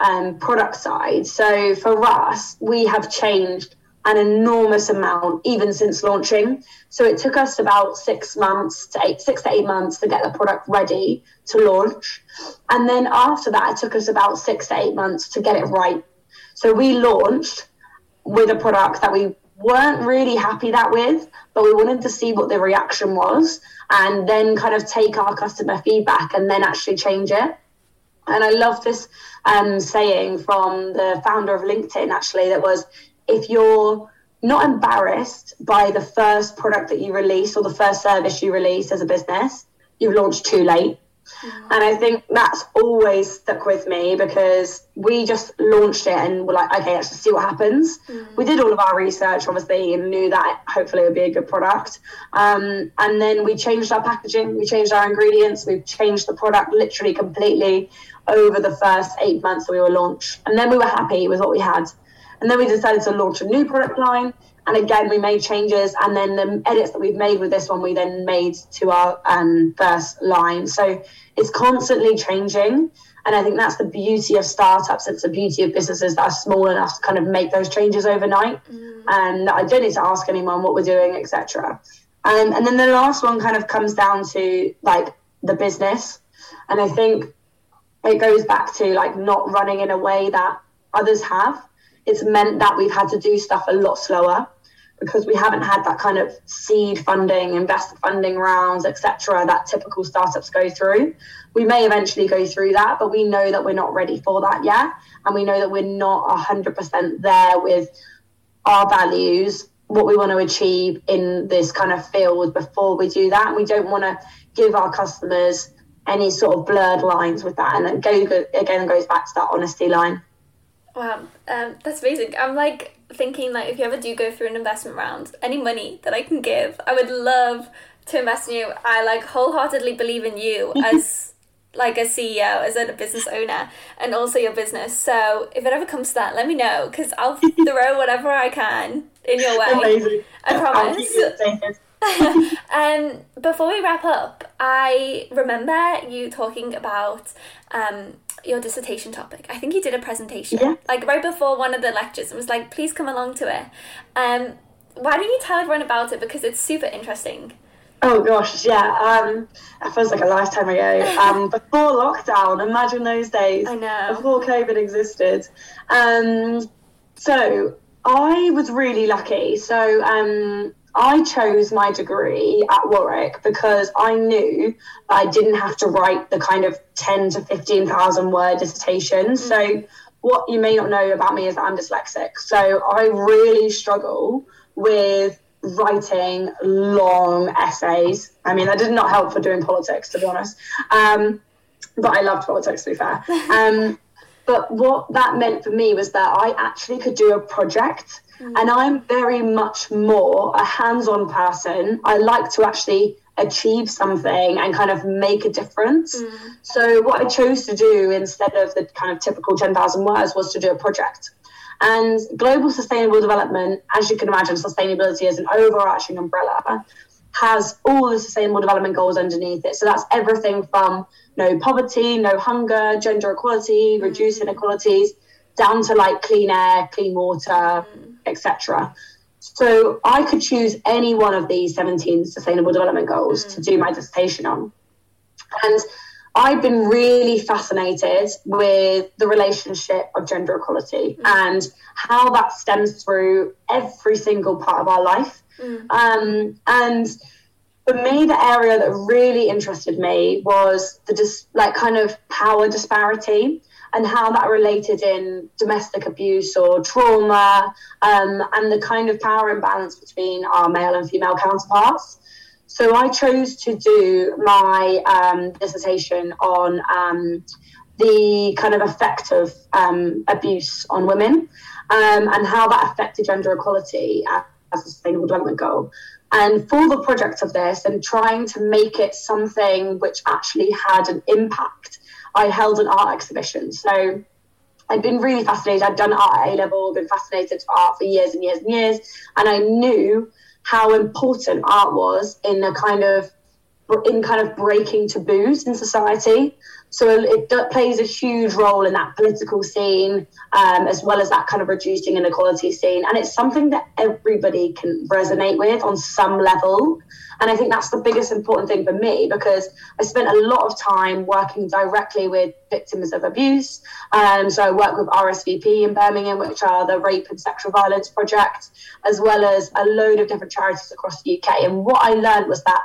S3: um, product side. So for us, we have changed an enormous amount even since launching. So it took us about six months to eight, six to eight months to get the product ready to launch. And then after that, it took us about six to eight months to get it right. So we launched with a product that we weren't really happy that with, but we wanted to see what the reaction was and then kind of take our customer feedback and then actually change it. And I love this um, saying from the founder of LinkedIn actually that was if you're not embarrassed by the first product that you release or the first service you release as a business, you've launched too late. Mm-hmm. And I think that's always stuck with me because we just launched it and we're like, okay, let's just see what happens. Mm-hmm. We did all of our research, obviously, and knew that hopefully it would be a good product. Um, and then we changed our packaging, we changed our ingredients, we've changed the product literally completely over the first eight months that we were launched. And then we were happy with what we had. And then we decided to launch a new product line. And again, we made changes. And then the edits that we've made with this one, we then made to our um, first line. So it's constantly changing. And I think that's the beauty of startups. It's the beauty of businesses that are small enough to kind of make those changes overnight. Mm. And I don't need to ask anyone what we're doing, etc. Um, and then the last one kind of comes down to like the business. And I think it goes back to like not running in a way that others have it's meant that we've had to do stuff a lot slower because we haven't had that kind of seed funding, investor funding rounds, etc. that typical startups go through. We may eventually go through that, but we know that we're not ready for that yet, and we know that we're not hundred percent there with our values, what we want to achieve in this kind of field before we do that. We don't want to give our customers any sort of blurred lines with that, and it go, again goes back to that honesty line.
S2: Wow, um, that's amazing. I'm like thinking like if you ever do go through an investment round, any money that I can give, I would love to invest in you. I like wholeheartedly believe in you as like a CEO, as a business owner, and also your business. So if it ever comes to that, let me know because I'll throw whatever I can in your way.
S3: Amazing.
S2: I promise. um, before we wrap up, I remember you talking about um, your dissertation topic. I think you did a presentation,
S3: yeah.
S2: like right before one of the lectures. It was like, please come along to it. Um, why don't you tell everyone about it because it's super interesting.
S3: Oh gosh, yeah. Um, it feels like a lifetime ago. Um, before lockdown, imagine those days.
S2: I know.
S3: Before COVID existed. Um, so I was really lucky. So um, I chose my degree at Warwick because I knew I didn't have to write the kind of 10 to 15,000 word dissertation. Mm-hmm. So, what you may not know about me is that I'm dyslexic. So, I really struggle with writing long essays. I mean, that did not help for doing politics, to be honest. Um, but I loved politics, to be fair. Um, but what that meant for me was that I actually could do a project Mm. And I'm very much more a hands on person. I like to actually achieve something and kind of make a difference. Mm. So, what I chose to do instead of the kind of typical 10,000 words was to do a project. And global sustainable development, as you can imagine, sustainability is an overarching umbrella, has all the sustainable development goals underneath it. So that's everything from no poverty, no hunger, gender equality, reduce mm. inequalities, down to like clean air, clean water, mm etc. So I could choose any one of these 17 sustainable development goals mm. to do my dissertation on. And I've been really fascinated with the relationship of gender equality mm. and how that stems through every single part of our life. Mm. Um, and for me, the area that really interested me was the dis- like kind of power disparity and how that related in domestic abuse or trauma um, and the kind of power imbalance between our male and female counterparts. So I chose to do my um, dissertation on um, the kind of effect of um, abuse on women um, and how that affected gender equality as a sustainable development goal. And for the project of this and trying to make it something which actually had an impact I held an art exhibition. So I'd been really fascinated. I'd done art at A level, been fascinated for art for years and years and years. And I knew how important art was in a kind of in kind of breaking taboos in society. So it plays a huge role in that political scene, um, as well as that kind of reducing inequality scene. And it's something that everybody can resonate with on some level. And I think that's the biggest important thing for me because I spent a lot of time working directly with victims of abuse. Um, so I work with RSVP in Birmingham, which are the Rape and Sexual Violence Project, as well as a load of different charities across the UK. And what I learned was that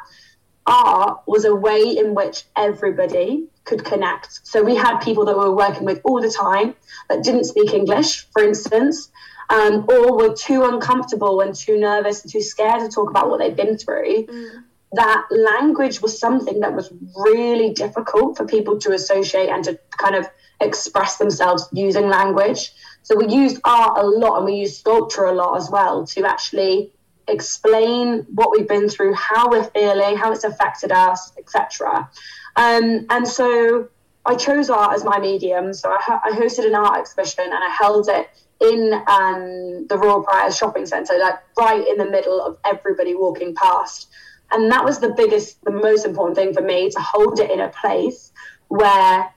S3: art was a way in which everybody could connect. So we had people that we were working with all the time that didn't speak English, for instance, um, or were too uncomfortable and too nervous and too scared to talk about what they'd been through. Mm. That language was something that was really difficult for people to associate and to kind of express themselves using language. So we used art a lot and we used sculpture a lot as well to actually explain what we've been through, how we're feeling, how it's affected us, etc. Um, and so I chose art as my medium. So I, I, hosted an art exhibition and I held it in um, the Royal Priors shopping centre, like right in the middle of everybody walking past. And that was the biggest, the most important thing for me to hold it in a place where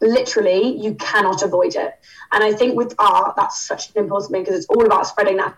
S3: literally you cannot avoid it. And I think with art, that's such an important thing because it's all about spreading that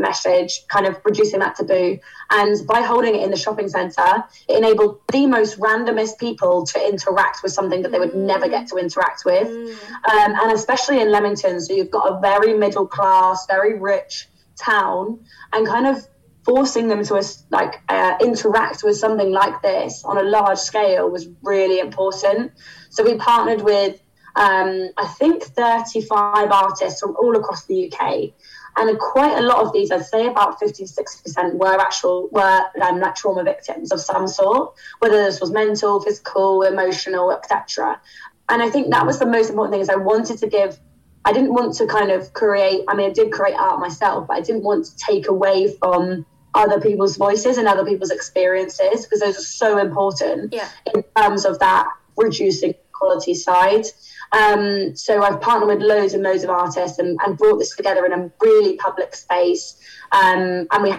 S3: message, kind of reducing that taboo. And by holding it in the shopping centre, it enabled the most randomest people to interact with something that they would never get to interact with. Mm. Um, and especially in Leamington, so you've got a very middle class, very rich town, and kind of forcing them to like uh, interact with something like this on a large scale was really important. So we partnered with um, I think 35 artists from all across the UK and quite a lot of these, I'd say about 50 to 60% were actual, were um, like trauma victims of some sort, whether this was mental, physical, emotional, etc. And I think that was the most important thing is I wanted to give, I didn't want to kind of create, I mean, I did create art myself, but I didn't want to take away from other people's voices and other people's experiences because those are so important
S2: yeah.
S3: in terms of that reducing quality side. Um, so I've partnered with loads and loads of artists and, and brought this together in a really public space. Um, and we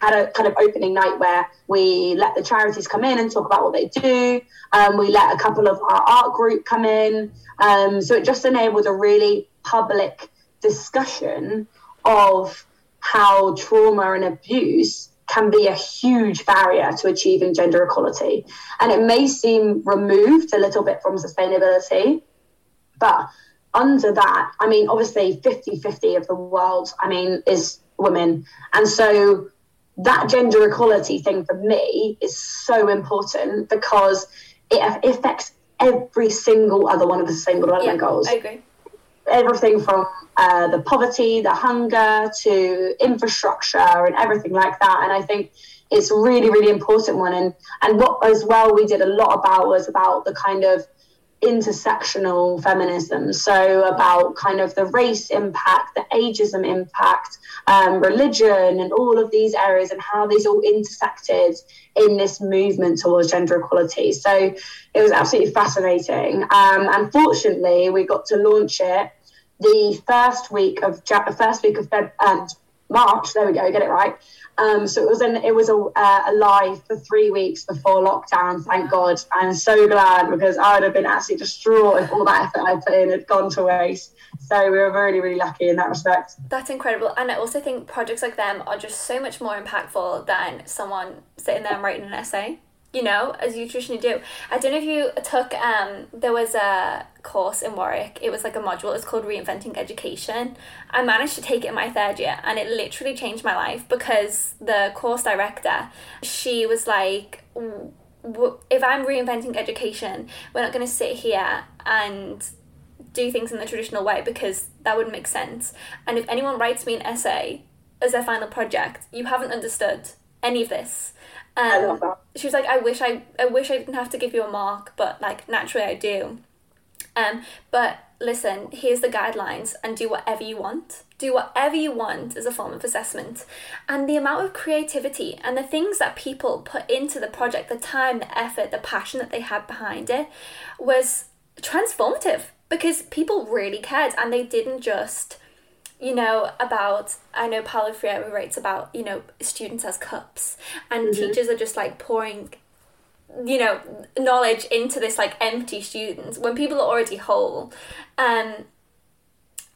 S3: had a kind of opening night where we let the charities come in and talk about what they do. Um, we let a couple of our art group come in. Um, so it just enabled a really public discussion of how trauma and abuse can be a huge barrier to achieving gender equality. And it may seem removed a little bit from sustainability, but under that, I mean, obviously 50 50 of the world, I mean, is women. And so that gender equality thing for me is so important because it affects every single other one of the sustainable development
S2: yeah,
S3: goals.
S2: I agree.
S3: Everything from uh, the poverty, the hunger to infrastructure and everything like that. And I think it's really, really important one. And and what as well we did a lot about was about the kind of intersectional feminism. So, about kind of the race impact, the ageism impact, um, religion, and all of these areas, and how these all intersected in this movement towards gender equality. So, it was absolutely fascinating. Um, and fortunately, we got to launch it the first week of first week of Feb- um, March. There we go, get it right. Um, so it was an, it was a, uh, alive for three weeks before lockdown. Thank God. I'm so glad because I would have been absolutely distraught if all that effort I put in had gone to waste. So we were really, really lucky in that respect.
S2: That's incredible. And I also think projects like them are just so much more impactful than someone sitting there and writing an essay you know, as you traditionally do. I don't know if you took um there was a course in Warwick. It was like a module. It was called Reinventing Education. I managed to take it in my third year and it literally changed my life because the course director, she was like if I'm reinventing education, we're not going to sit here and do things in the traditional way because that wouldn't make sense. And if anyone writes me an essay as their final project, you haven't understood any of this. Um, I love that. She was like, I wish I, I wish I didn't have to give you a mark, but like naturally I do. Um, but listen, here's the guidelines, and do whatever you want. Do whatever you want as a form of assessment. And the amount of creativity and the things that people put into the project, the time, the effort, the passion that they had behind it, was transformative because people really cared and they didn't just you know, about I know Paulo Freire writes about, you know, students as cups and mm-hmm. teachers are just like pouring you know knowledge into this like empty students when people are already whole um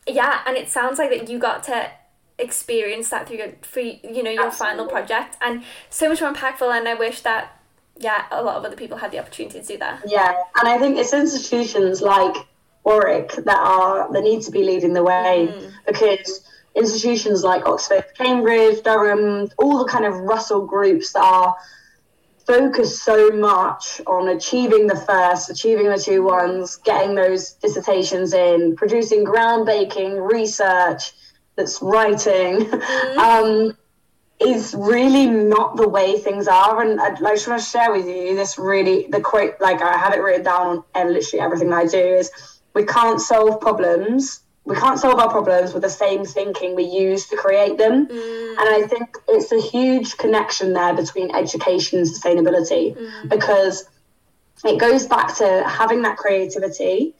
S2: yeah and it sounds like that you got to experience that through your for you know your Absolutely. final project and so much more impactful and I wish that yeah a lot of other people had the opportunity to do that
S3: yeah and I think it's institutions like Warwick that are that need to be leading the way mm. because institutions like Oxford, Cambridge, Durham, all the kind of Russell groups that are focused so much on achieving the first, achieving the two ones, getting those dissertations in, producing groundbreaking research that's writing, mm-hmm. um, is really not the way things are. And I'd like to share with you this really, the quote, like I have it written down on literally everything I do is we can't solve problems we can't solve our problems with the same thinking we use to create them. Mm. And I think it's a huge connection there between education and sustainability mm. because it goes back to having that creativity.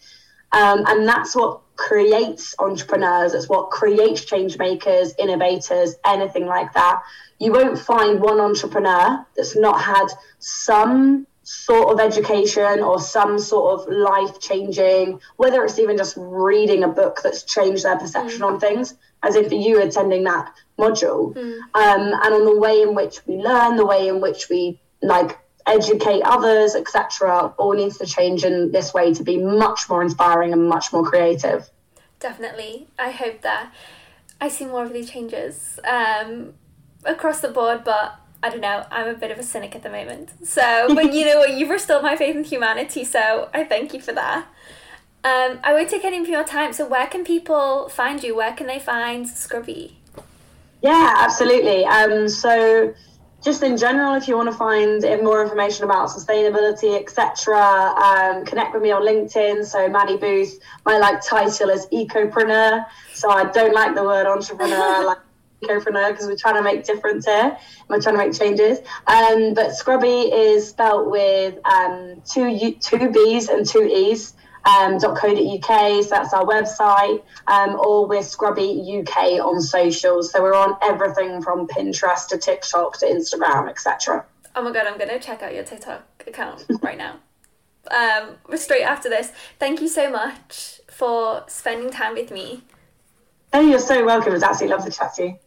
S3: Um, and that's what creates entrepreneurs, it's what creates change makers, innovators, anything like that. You won't find one entrepreneur that's not had some sort of education or some sort of life changing, whether it's even just reading a book that's changed their perception mm. on things, as if you attending that module, mm. um, and on the way in which we learn, the way in which we like educate others, etc., all needs to change in this way to be much more inspiring and much more creative.
S2: Definitely. I hope that I see more of these changes um, across the board, but I don't know, I'm a bit of a cynic at the moment. So, but you know you've restored my faith in humanity, so I thank you for that. Um, I won't take any of your time, so where can people find you? Where can they find Scrubbee?
S3: Yeah, absolutely. Um, so, just in general, if you want to find more information about sustainability, etc., um, connect with me on LinkedIn. So, Maddie Booth, my like title is ecopreneur. So, I don't like the word entrepreneur. like ecopreneur because we're trying to make difference here. We're trying to make changes. Um, but Scrubbee is spelt with um, two U, two B's and two E's. Um, .co.uk, so that's our website, um, or we're Scrubbee UK on socials. So we're on everything from Pinterest to TikTok to Instagram, etc.
S2: Oh my god, I'm gonna check out your TikTok account right now. Um, straight after this. Thank you so much for spending time with me.
S3: Oh, you're so welcome. It was absolutely lovely to chat to you.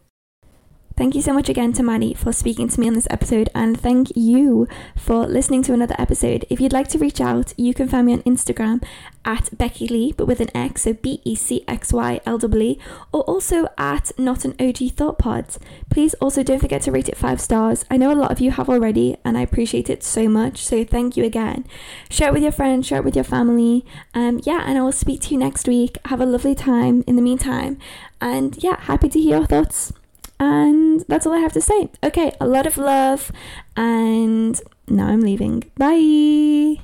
S2: Thank you so much again to Maddie for speaking to me on this episode, and thank you for listening to another episode. If you'd like to reach out, you can find me on Instagram at Becky Lee, but with an X, so B E C X Y L W, or also at Not an OG Thought Pod. Please also don't forget to rate it five stars. I know a lot of you have already, and I appreciate it so much, so thank you again. Share it with your friends, share it with your family. Um, yeah, and I will speak to you next week. Have a lovely time in the meantime, and yeah, happy to hear your thoughts. And that's all I have to say. Okay, a lot of love, and now I'm leaving. Bye.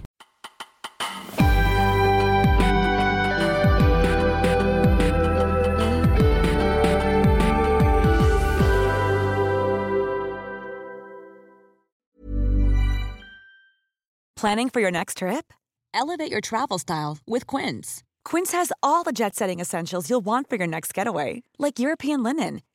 S4: Planning for your next trip? Elevate your travel style with Quince. Quince has all the jet setting essentials you'll want for your next getaway, like European linen